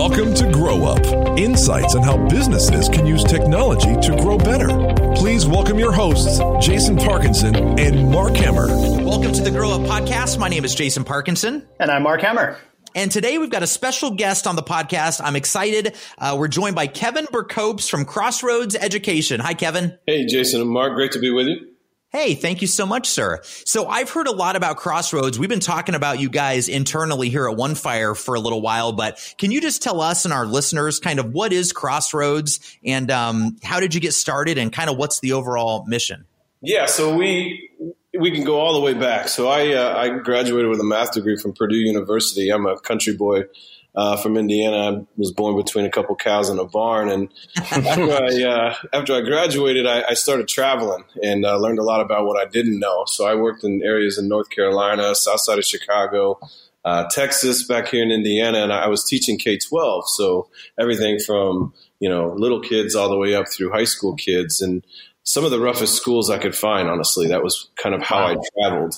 Welcome to Grow Up insights on how businesses can use technology to grow better. Please welcome your hosts, Jason Parkinson and Mark Hemmer. Welcome to the Grow Up Podcast. My name is Jason Parkinson. And I'm Mark Hemmer. And today we've got a special guest on the podcast. I'm excited. Uh, we're joined by Kevin Berkopes from Crossroads Education. Hi, Kevin. Hey, Jason and Mark. Great to be with you. Hey, thank you so much, sir. So I've heard a lot about Crossroads. We've been talking about you guys internally here at One Fire for a little while, but can you just tell us and our listeners kind of what is Crossroads and um, how did you get started and kind of what's the overall mission? Yeah, so we we can go all the way back. So I uh, I graduated with a math degree from Purdue University. I'm a country boy uh, from Indiana. I was born between a couple cows in a barn, and after I uh, after I graduated, I, I started traveling and uh, learned a lot about what I didn't know. So I worked in areas in North Carolina, south side of Chicago, uh, Texas, back here in Indiana, and I was teaching K twelve. So everything from you know little kids all the way up through high school kids, and some of the roughest schools I could find. Honestly, that was kind of how wow. I traveled.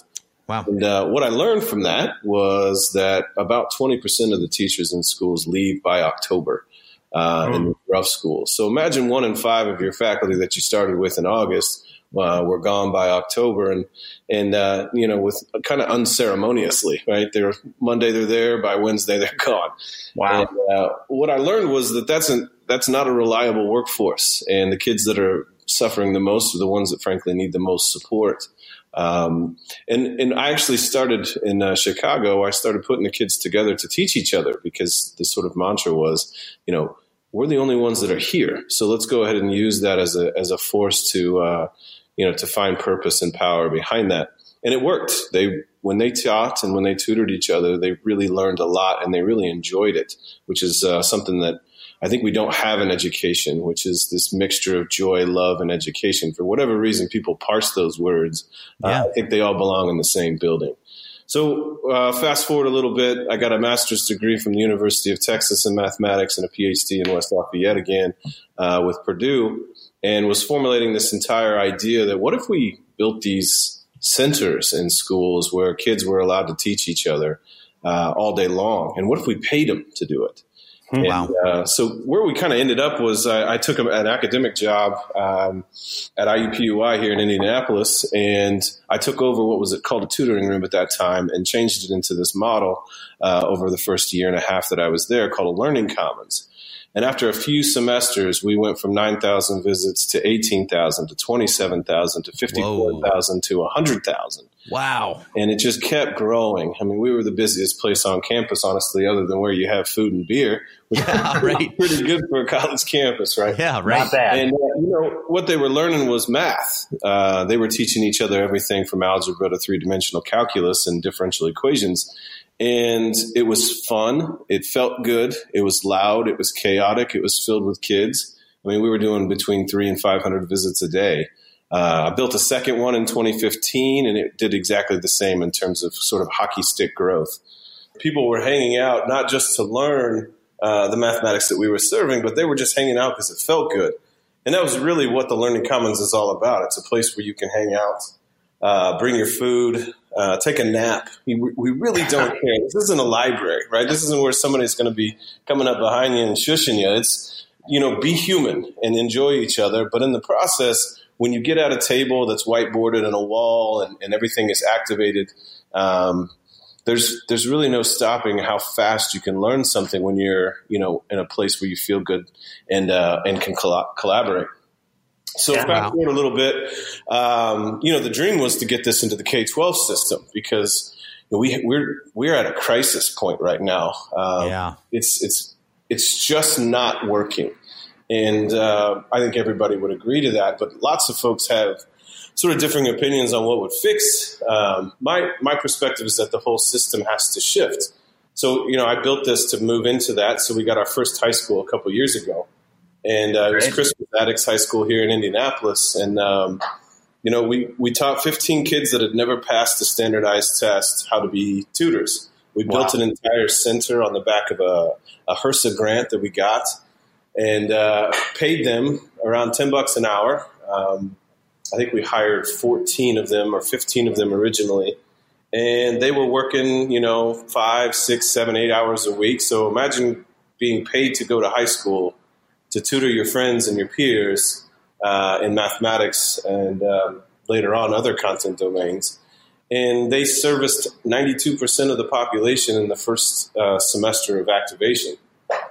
Wow. And uh, what I learned from that was that about 20% of the teachers in schools leave by October uh, oh. in rough schools. So imagine one in five of your faculty that you started with in August uh, were gone by October, and and uh, you know with kind of unceremoniously, right? They're Monday they're there, by Wednesday they're gone. Wow. And, uh, what I learned was that that's an, that's not a reliable workforce, and the kids that are suffering the most are the ones that frankly need the most support. Um, and and I actually started in uh, Chicago. I started putting the kids together to teach each other because the sort of mantra was, you know, we're the only ones that are here, so let's go ahead and use that as a as a force to, uh, you know, to find purpose and power behind that. And it worked. They when they taught and when they tutored each other, they really learned a lot and they really enjoyed it, which is uh, something that I think we don't have an education, which is this mixture of joy, love, and education. For whatever reason, people parse those words. Uh, yeah. Uh, I think they all belong in the same building. So, uh, fast forward a little bit, I got a master's degree from the University of Texas in mathematics and a PhD in West Lafayette again uh, with Purdue, and was formulating this entire idea that what if we built these centers in schools where kids were allowed to teach each other uh, all day long? And what if we paid them to do it? Hmm. Wow. And, uh, so where we kind of ended up was I, I took an academic job um, at IUPUI here in Indianapolis, and I took over what was it called a tutoring room at that time and changed it into this model uh, over the first year and a half that I was there called a Learning Commons. And after a few semesters, we went from 9,000 visits to 18,000 to 27,000 to 54,000 to 100,000. Wow. And it just kept growing. I mean, we were the busiest place on campus, honestly, other than where you have food and beer. Yeah, right. pretty good for a college campus, right? Yeah, right. Not bad. And, uh, you know, what they were learning was math. Uh, they were teaching each other everything from algebra to three dimensional calculus and differential equations. And it was fun. It felt good. It was loud. It was chaotic. It was filled with kids. I mean, we were doing between three and 500 visits a day. Uh, I built a second one in 2015, and it did exactly the same in terms of sort of hockey stick growth. People were hanging out not just to learn uh, the mathematics that we were serving, but they were just hanging out because it felt good. And that was really what the Learning Commons is all about. It's a place where you can hang out, uh, bring your food, uh, take a nap. We, we really don't care. This isn't a library, right? This isn't where somebody's going to be coming up behind you and shushing you. It's, you know, be human and enjoy each other. But in the process, when you get at a table that's whiteboarded and a wall and, and everything is activated, um, there's there's really no stopping how fast you can learn something when you're you know in a place where you feel good and uh, and can collaborate. So yeah, fast wow. forward a little bit, um, you know, the dream was to get this into the K twelve system because you know, we we're we're at a crisis point right now. Um, yeah, it's it's it's just not working. And uh, I think everybody would agree to that. But lots of folks have sort of differing opinions on what would fix. Um, my my perspective is that the whole system has to shift. So you know, I built this to move into that. So we got our first high school a couple years ago, and uh, it was Crispus Attucks High School here in Indianapolis, and um, you know, we we taught 15 kids that had never passed a standardized test how to be tutors. We wow. built an entire center on the back of a, a HRSA grant that we got and uh, paid them around 10 bucks an hour. Um, I think we hired 14 of them or 15 of them originally. And they were working, you know, five, six, seven, eight hours a week. So imagine being paid to go to high school to tutor your friends and your peers uh, in mathematics and um, later on other content domains. And they serviced 92% of the population in the first uh, semester of activation.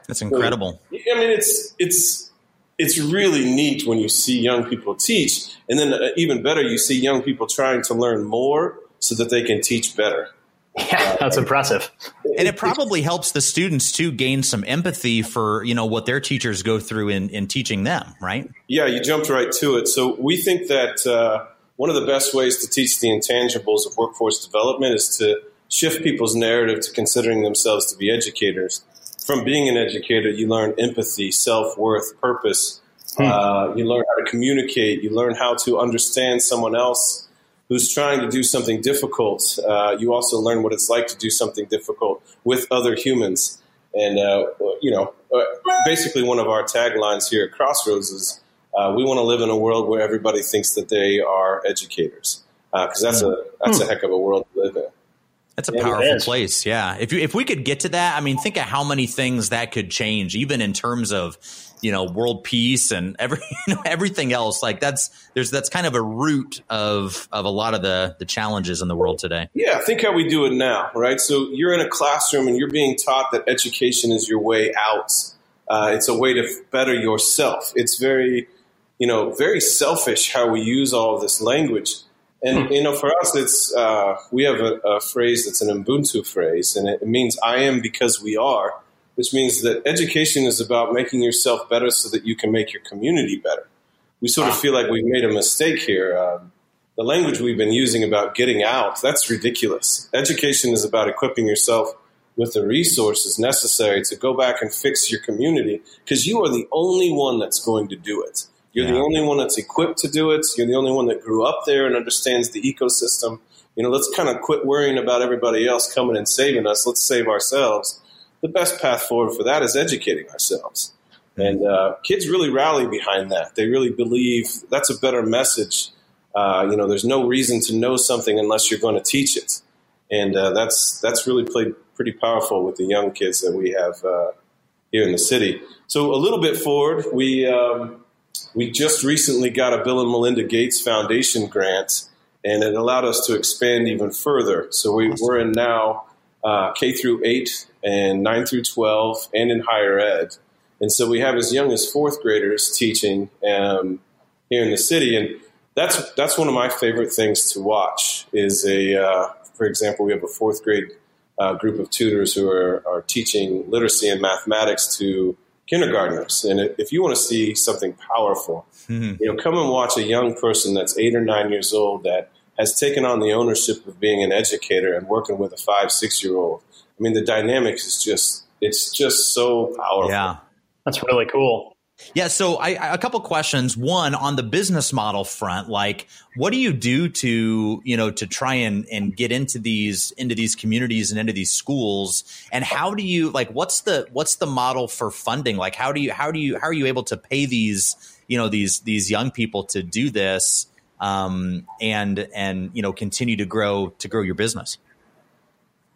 That's incredible. So, I mean, it's it's it's really neat when you see young people teach, and then uh, even better, you see young people trying to learn more so that they can teach better. Yeah, that's impressive. And it probably helps the students to gain some empathy for, you know, what their teachers go through in, in teaching them, right? Yeah, you jumped right to it. So we think that uh, one of the best ways to teach the intangibles of workforce development is to shift people's narrative to considering themselves to be educators. From being an educator, you learn empathy, self worth, purpose. Hmm. Uh, you learn how to communicate. You learn how to understand someone else who's trying to do something difficult, uh, you also learn what it's like to do something difficult with other humans. And, uh, you know, uh, basically one of our taglines here at Crossroads is uh, we want to live in a world where everybody thinks that they are educators. Because uh, that's, a, that's a heck of a world to live in. That's a powerful place. Yeah. If you, if we could get to that, I mean, think of how many things that could change, even in terms of, you know world peace and every you know, everything else. Like that's there's that's kind of a root of of a lot of the the challenges in the world today. Yeah think how we do it now right? So you're in a classroom and you're being taught that education is your way out. Uh, it's a way to better yourself. It's very you know very selfish how we use all of this language and hmm. you know for us it's uh, we have a, a phrase that's an ubuntu phrase and it means i am because we are which means that education is about making yourself better so that you can make your community better. We sort of feel like we've made a mistake here. Um, the language we've been using about getting out, that's ridiculous. Education is about equipping yourself with the resources necessary to go back and fix your community because you are the only one that's going to do it. You're yeah. the only one that's equipped to do it. You're the only one that grew up there and understands the ecosystem. You know, let's kind of quit worrying about everybody else coming and saving us. Let's save ourselves the best path forward for that is educating ourselves. And uh, kids really rally behind that. They really believe that's a better message. Uh, you know, there's no reason to know something unless you're going to teach it, and uh, that's that's really played pretty powerful with the young kids that we have uh, here in the city. So a little bit forward, we um, we just recently got a Bill and Melinda Gates Foundation grant, and it allowed us to expand even further. So we, we're in now uh, K through eight and 9 through 12 and in higher ed. And so we have as young as fourth graders teaching um, here in the city. And that's, that's one of my favorite things to watch is a, uh, for example, we have a fourth grade uh, group of tutors who are, are teaching literacy and mathematics to kindergartners. And if you want to see something powerful, mm-hmm. you know, come and watch a young person that's eight or nine years old that has taken on the ownership of being an educator and working with a five, six year old I mean, the dynamics is just it's just so powerful. Yeah, that's really cool. Yeah, so I, a couple questions. One on the business model front, like what do you do to you know to try and and get into these into these communities and into these schools, and how do you like what's the what's the model for funding? Like how do you how do you how are you able to pay these you know these these young people to do this um, and and you know continue to grow to grow your business?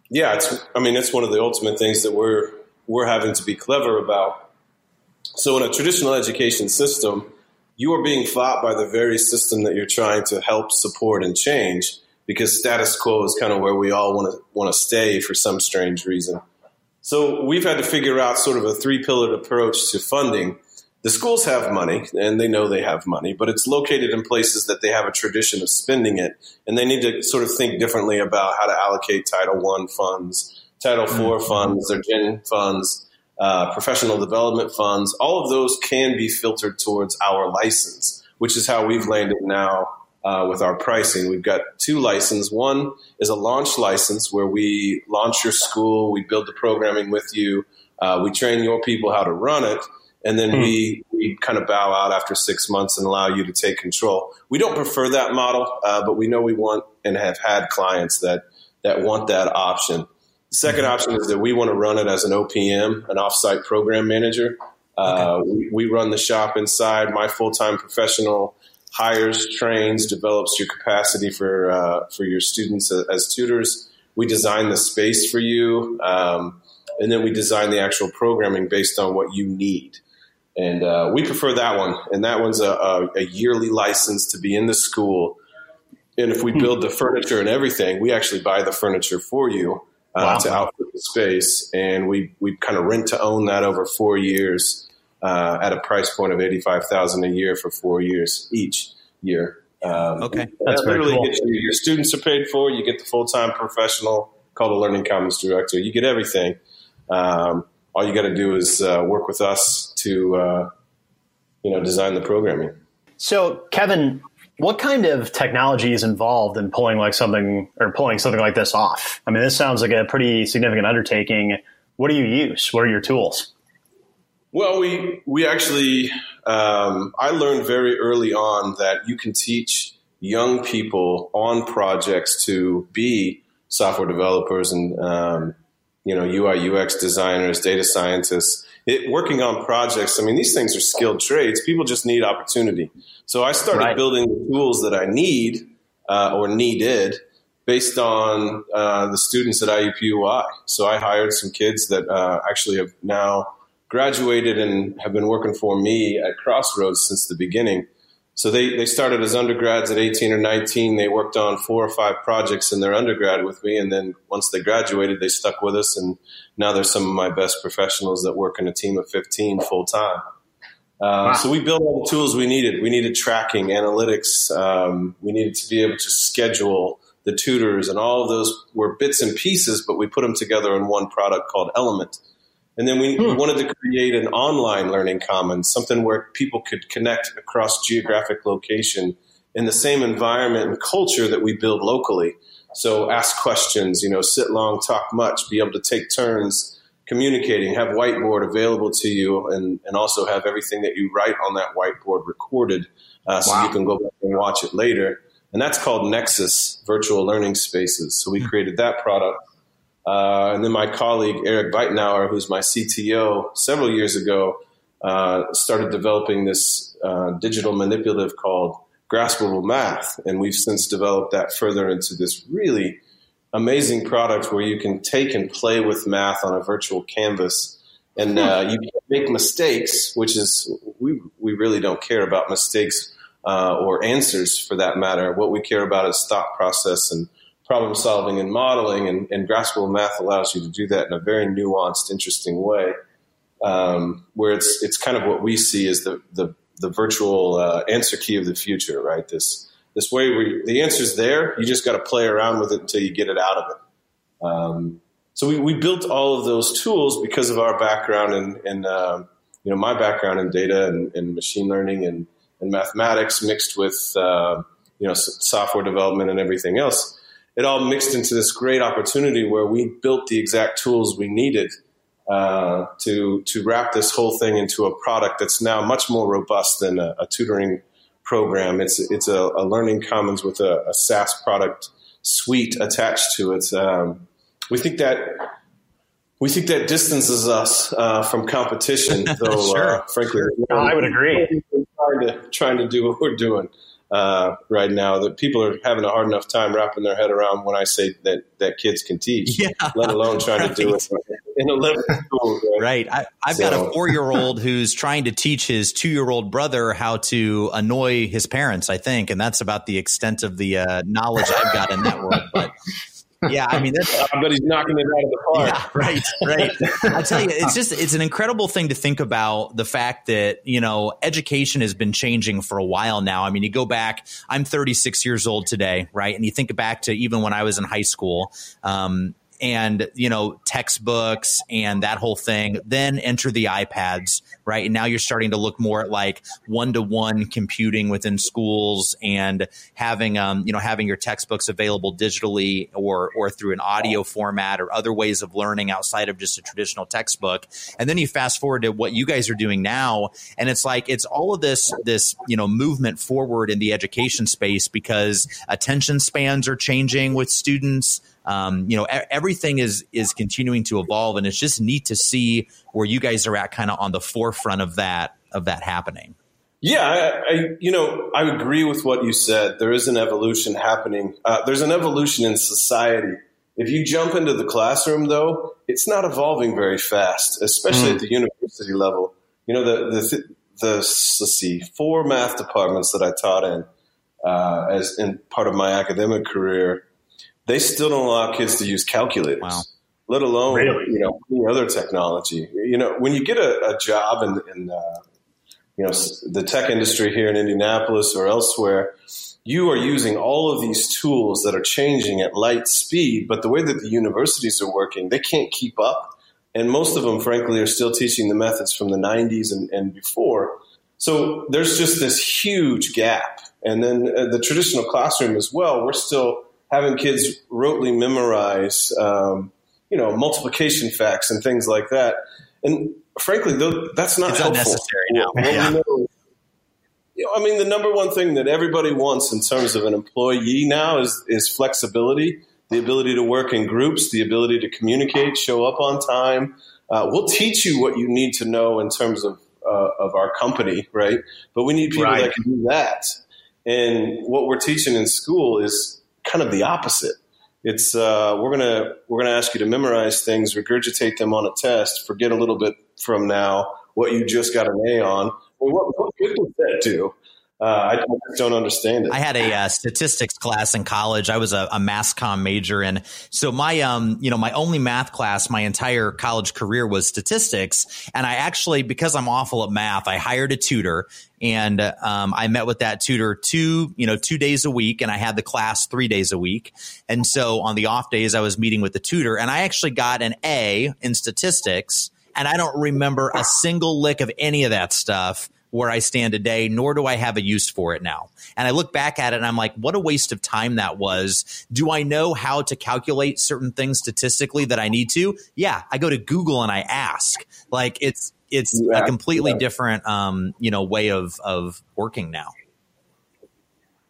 yeah, it's. I mean, it's one of the ultimate things that we're we're having to be clever about. So, in a traditional education system, you are being fought by the very system that you're trying to help support and change because status quo is kind of where we all want to want to stay for some strange reason. So we've had to figure out sort of a three pillared approach to funding the schools have money and they know they have money, but it's located in places that they have a tradition of spending it. And they need to sort of think differently about how to allocate Title I funds, Title IV mm-hmm. funds, their GEN funds, uh, professional development funds. All of those can be filtered towards our license, which is how we've landed now uh, with our pricing. We've got two licenses. One is a launch license where we launch your school, we build the programming with you, uh, we train your people how to run it and then hmm. we, we kind of bow out after six months and allow you to take control. We don't prefer that model, uh, but we know we want and have had clients that that want that option. Second option is that we want to run it as an OPM, an offsite program manager. Uh, okay. we, we, run the shop inside. My full time professional hires, trains, develops your capacity for uh, for your students as, as, tutors. We design the space for you. Um, and then we design the actual programming based on what you need. And uh, we prefer that one. And that one's a, a, a, yearly license to be in the school. And if we hmm. build the furniture and everything, we actually buy the furniture for you wow. to outfit the space. And we, we kind of rent to own that over four years uh, at a price point of 85000 a year for four years each year. Um, okay. That's that literally cool. you, your students are paid for. You get the full time professional called a Learning Commons director. You get everything. Um, all you got to do is uh, work with us to uh, you know design the programming. So, Kevin, what kind of technology is involved in pulling like something or pulling something like this off? I mean, this sounds like a pretty significant undertaking. What do you use? What are your tools? Well, we we actually um, I learned very early on that you can teach young people on projects to be software developers and um, you know, UI, UX designers, data scientists, it, working on projects. I mean, these things are skilled trades. People just need opportunity. So I started right. building the tools that I need uh, or needed based on uh, the students at IUPUI. So I hired some kids that uh, actually have now graduated and have been working for me at Crossroads since the beginning. So they, they started as undergrads at 18 or 19. They worked on four or five projects in their undergrad with me. And then once they graduated, they stuck with us. And now they're some of my best professionals that work in a team of 15 full time. Uh, wow. So we built all the tools we needed. We needed tracking, analytics. Um, we needed to be able to schedule the tutors, and all of those were bits and pieces, but we put them together in one product called Element. And then we, hmm. we, wanted to create an online learning commons, something where people could connect across geographic location in the same environment and culture that we build locally. So ask questions, you know, sit long, talk much, be able to take turns communicating, have whiteboard available to you, and, and also have everything that you write on that whiteboard recorded uh, so wow. you can go back and watch it later. And that's called Nexus Virtual Learning Spaces. So we hmm. created that product uh, and then my colleague Eric Weitnauer, who's my CTO, several years ago uh, started developing this uh, digital manipulative called Graspable Math, and we've since developed that further into this really amazing product where you can take and play with math on a virtual canvas, and uh, you make mistakes, which is we we really don't care about mistakes. Uh, or answers for that matter. What we care about is thought process and problem solving and modeling, and, and graspable math allows you to do that in a very nuanced, interesting way. Um, where it's it's kind of what we see as the the, the virtual uh, answer key of the future, right? This this way where the answer's there, you just got to play around with it until you get it out of it. Um, so we, we built all of those tools because of our background and, and uh, you know my background in data and, and machine learning and, and mathematics mixed with uh, you know software development and everything else it all mixed into this great opportunity where we built the exact tools we needed uh, to to wrap this whole thing into a product that's now much more robust than a, a tutoring program. It's it's a, a learning commons with a, a, SaaS product suite attached to it. Um, we think that we think that distances us uh, from competition, though. sure. uh, frankly, I would agree. Trying to trying to do what we're doing uh, right now that people are having a hard enough time wrapping their head around when I say that that kids can teach, yeah, let alone trying right. to do it in a living school. Right. right. I, have so. got a four year old who's trying to teach his two year old brother how to annoy his parents. I think, and that's about the extent of the uh, knowledge I've got in that world. But yeah, I mean, that's, I bet he's knocking it out of the park. Yeah, right, right. I tell you, it's just it's an incredible thing to think about the fact that you know education has been changing for a while now. I mean, you go back. I'm 36 years old today, right? And you think back to even when I was in high school. Um, and you know textbooks and that whole thing then enter the ipads right? And now you're starting to look more at like one-to-one computing within schools and having um, you know having your textbooks available digitally or or through an audio format or other ways of learning outside of just a traditional textbook. And then you fast forward to what you guys are doing now and it's like it's all of this this you know movement forward in the education space because attention spans are changing with students um, you know, everything is is continuing to evolve, and it's just neat to see where you guys are at, kind of on the forefront of that of that happening. Yeah, I, I, you know I agree with what you said. There is an evolution happening. Uh, there's an evolution in society If you jump into the classroom, though, it's not evolving very fast, especially mm. at the university level. You know, the, the, the, let's see, four math departments that I taught in uh, as in part of my academic career, they still don't allow kids to use calculators. Wow. Let alone, really? you know, any other technology. You know, when you get a, a job in, in uh, you know, the tech industry here in Indianapolis or elsewhere, you are using all of these tools that are changing at light speed, but the way that the universities are working, they can't keep up. And most of them, frankly, are still teaching the methods from the 90s and, and before. So there's just this huge gap. And then uh, the traditional classroom as well, we're still having kids rotely memorize, um, you know, multiplication facts and things like that. And frankly, though, that's not it's helpful. unnecessary now. yeah. you know, I mean, the number one thing that everybody wants in terms of an employee now is is flexibility, the ability to work in groups, the ability to communicate, show up on time. Uh, we'll teach you what you need to know in terms of uh, of our company, right? But we need people right. that can do that. And what we're teaching in school is kind of the opposite. It's uh, we're gonna we're gonna ask you to memorize things, regurgitate them on a test, forget a little bit from now what you just got an A on. Well, what, what good does that do? Uh, I don't understand it. I had a uh, statistics class in college. I was a, a mass comm major, and so my um you know my only math class my entire college career was statistics. And I actually because I'm awful at math, I hired a tutor, and um, I met with that tutor two you know two days a week, and I had the class three days a week. And so on the off days, I was meeting with the tutor, and I actually got an A in statistics. And I don't remember a single lick of any of that stuff where I stand today, nor do I have a use for it now. And I look back at it and I'm like, what a waste of time that was. Do I know how to calculate certain things statistically that I need to? Yeah, I go to Google and I ask. Like it's it's yeah, a completely yeah. different um, you know, way of of working now.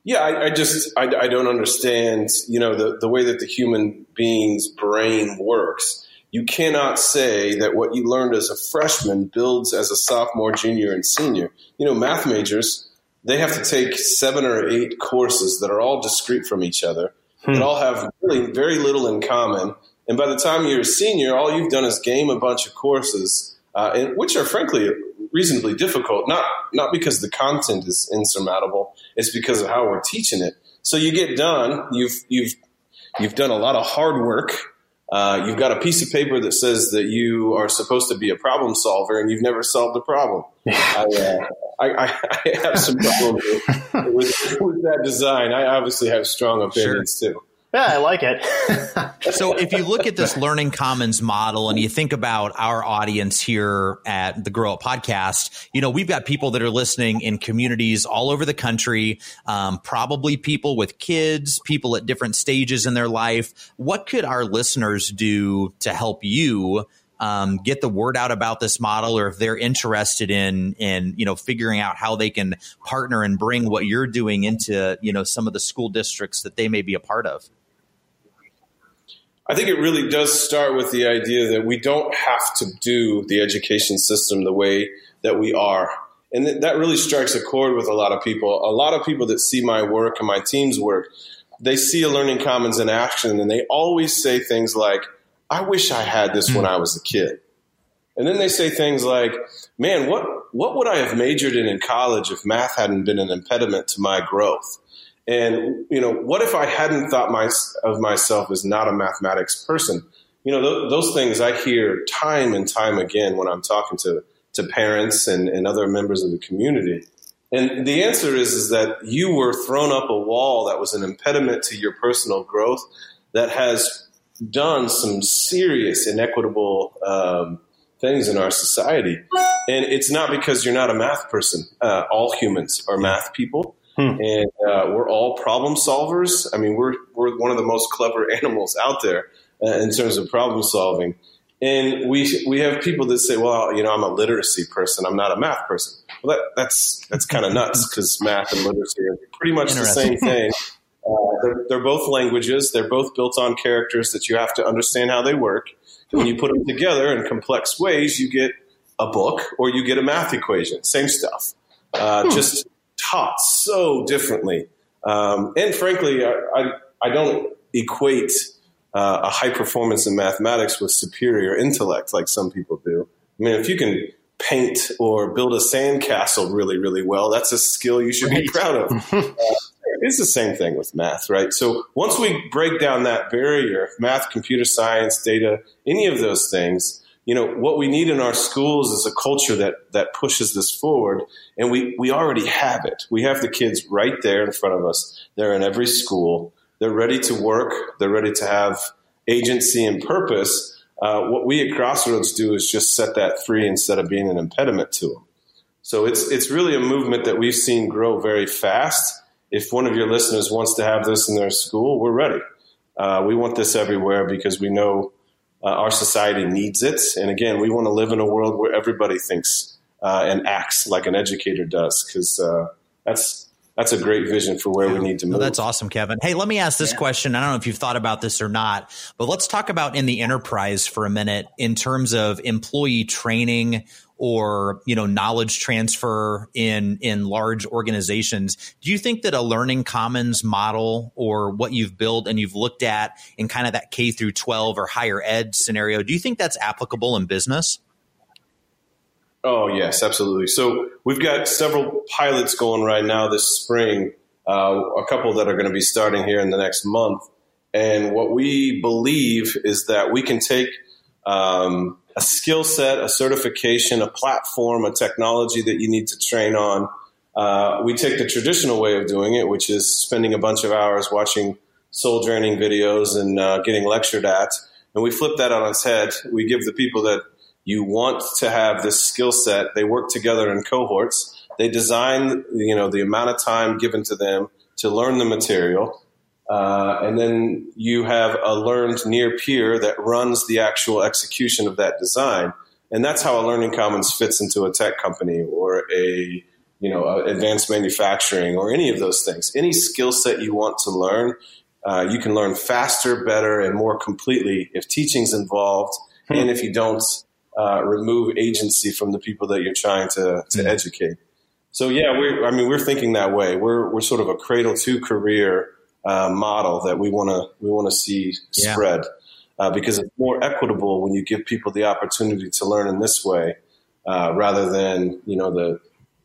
Yeah, I, I just I, I, don't understand, you know, the the way that the human being's brain works you cannot say that what you learned as a freshman builds as a sophomore, junior, and senior. You know, math majors, they have to take seven or eight courses that are all discrete from each other, hmm. that all have really very little in common. And by the time you're a senior, all you've done is game a bunch of courses, uh, and, which are frankly reasonably difficult. Not not because the content is insurmountable; it's because of how we're teaching it. So you get done, you've you've you've done a lot of hard work uh, you've got a piece of paper that says that you are supposed to be a problem solver and you've never solved a problem. I, uh, I, I, have some problems with, with, with, that design. I obviously have strong opinions sure. too. Yeah, I like it. so if you look at this learning commons model and you think about our audience here at the Grow Up podcast, you know, we've got people that are listening in communities all over the country, um, probably people with kids, people at different stages in their life. What could our listeners do to help you um, get the word out about this model or if they're interested in in you know figuring out how they can partner and bring what you're doing into you know some of the school districts that they may be a part of I think it really does start with the idea that we don't have to do the education system the way that we are. And that really strikes a chord with a lot of people. A lot of people that see my work and my team's work, they see a learning commons in action and they always say things like, I wish I had this when hmm. I was a kid. And then they say things like, man, what, what would I have majored in in college if math hadn't been an impediment to my growth? And, you know, what if I hadn't thought my, of myself as not a mathematics person? You know, th- those things I hear time and time again when I'm talking to, to parents and, and other members of the community. And the answer is, is that you were thrown up a wall that was an impediment to your personal growth that has done some serious inequitable um, things in our society. And it's not because you're not a math person. Uh, all humans are math people. Hmm. And uh, we're all problem solvers. I mean, we're, we're one of the most clever animals out there uh, in terms of problem solving. And we, we have people that say, well, you know, I'm a literacy person. I'm not a math person. Well, that, that's, that's kind of nuts because math and literacy are pretty much the same thing. Uh, they're, they're, both languages. They're both built on characters that you have to understand how they work. And when you put them together in complex ways, you get a book or you get a math equation. Same stuff. Uh, hmm. Just taught so differently. Um, and frankly, I, I, I, don't equate uh, a high performance in mathematics with superior intellect, like some people do. I mean, if you can paint or build a sandcastle really, really well, that's a skill you should right. be proud of. uh, it's the same thing with math, right? So once we break down that barrier, math, computer science, data, any of those things, you know, what we need in our schools is a culture that that pushes this forward, and we we already have it. We have the kids right there in front of us. They're in every school. They're ready to work. They're ready to have agency and purpose. Uh, what we at Crossroads do is just set that free instead of being an impediment to them. So it's it's really a movement that we've seen grow very fast. If one of your listeners wants to have this in their school, we're ready. Uh, we want this everywhere because we know uh, our society needs it. And again, we want to live in a world where everybody thinks uh, and acts like an educator does, because uh, that's that's a great vision for where we need to move. that's awesome, Kevin. Hey, let me ask this yeah. question. I don't know if you've thought about this or not, but let's talk about in the enterprise for a minute in terms of employee training or you know knowledge transfer in in large organizations do you think that a learning commons model or what you've built and you've looked at in kind of that K through 12 or higher ed scenario do you think that's applicable in business oh yes absolutely so we've got several pilots going right now this spring uh, a couple that are going to be starting here in the next month and what we believe is that we can take um, a skill set, a certification, a platform, a technology that you need to train on. Uh, we take the traditional way of doing it, which is spending a bunch of hours watching soul draining videos and uh, getting lectured at, and we flip that on its head. We give the people that you want to have this skill set. They work together in cohorts. They design, you know, the amount of time given to them to learn the material. Uh, and then you have a learned near peer that runs the actual execution of that design. And that's how a learning commons fits into a tech company or a you know advanced manufacturing or any of those things. Any skill set you want to learn, uh, you can learn faster, better, and more completely if teaching's involved, hmm. and if you don't uh, remove agency from the people that you're trying to to hmm. educate. So yeah, I mean we're thinking that way. We're we're sort of a cradle to career uh, model that we want to we want to see yeah. spread uh, because it's more equitable when you give people the opportunity to learn in this way uh, rather than you know the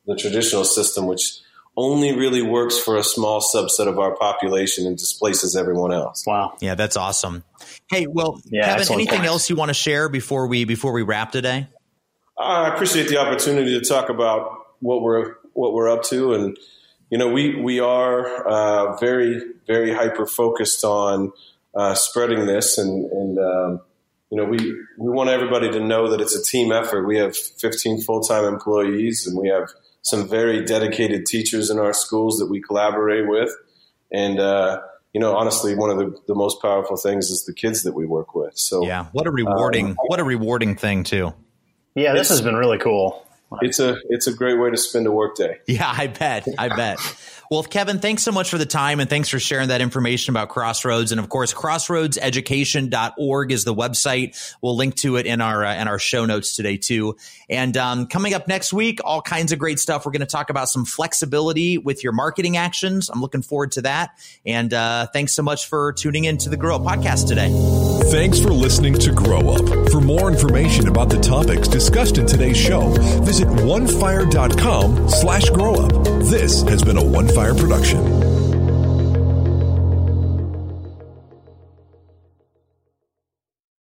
the traditional system which only really works for a small subset of our population and displaces everyone else. Wow. Yeah, that's awesome. Hey, well, yeah, Kevin, anything point. else you want to share before we before we wrap today? I appreciate the opportunity to talk about what we're what we're up to and you know, we we are uh, very very hyper focused on uh, spreading this, and and um, you know, we we want everybody to know that it's a team effort. We have 15 full time employees, and we have some very dedicated teachers in our schools that we collaborate with, and uh, you know, honestly, one of the, the most powerful things is the kids that we work with. So yeah, what a rewarding um, what a rewarding thing too. Yeah, this has been really cool it's a it's a great way to spend a workday. Yeah, I bet. I bet. Well, Kevin, thanks so much for the time and thanks for sharing that information about Crossroads. And of course, crossroadseducation.org is the website. We'll link to it in our uh, in our show notes today too. And um, coming up next week, all kinds of great stuff. We're going to talk about some flexibility with your marketing actions. I'm looking forward to that. And uh, thanks so much for tuning in to the Grow Up podcast today. Thanks for listening to Grow Up. For more information about the topics discussed in today's show, visit onefire.com slash grow up. This has been a One Fire production.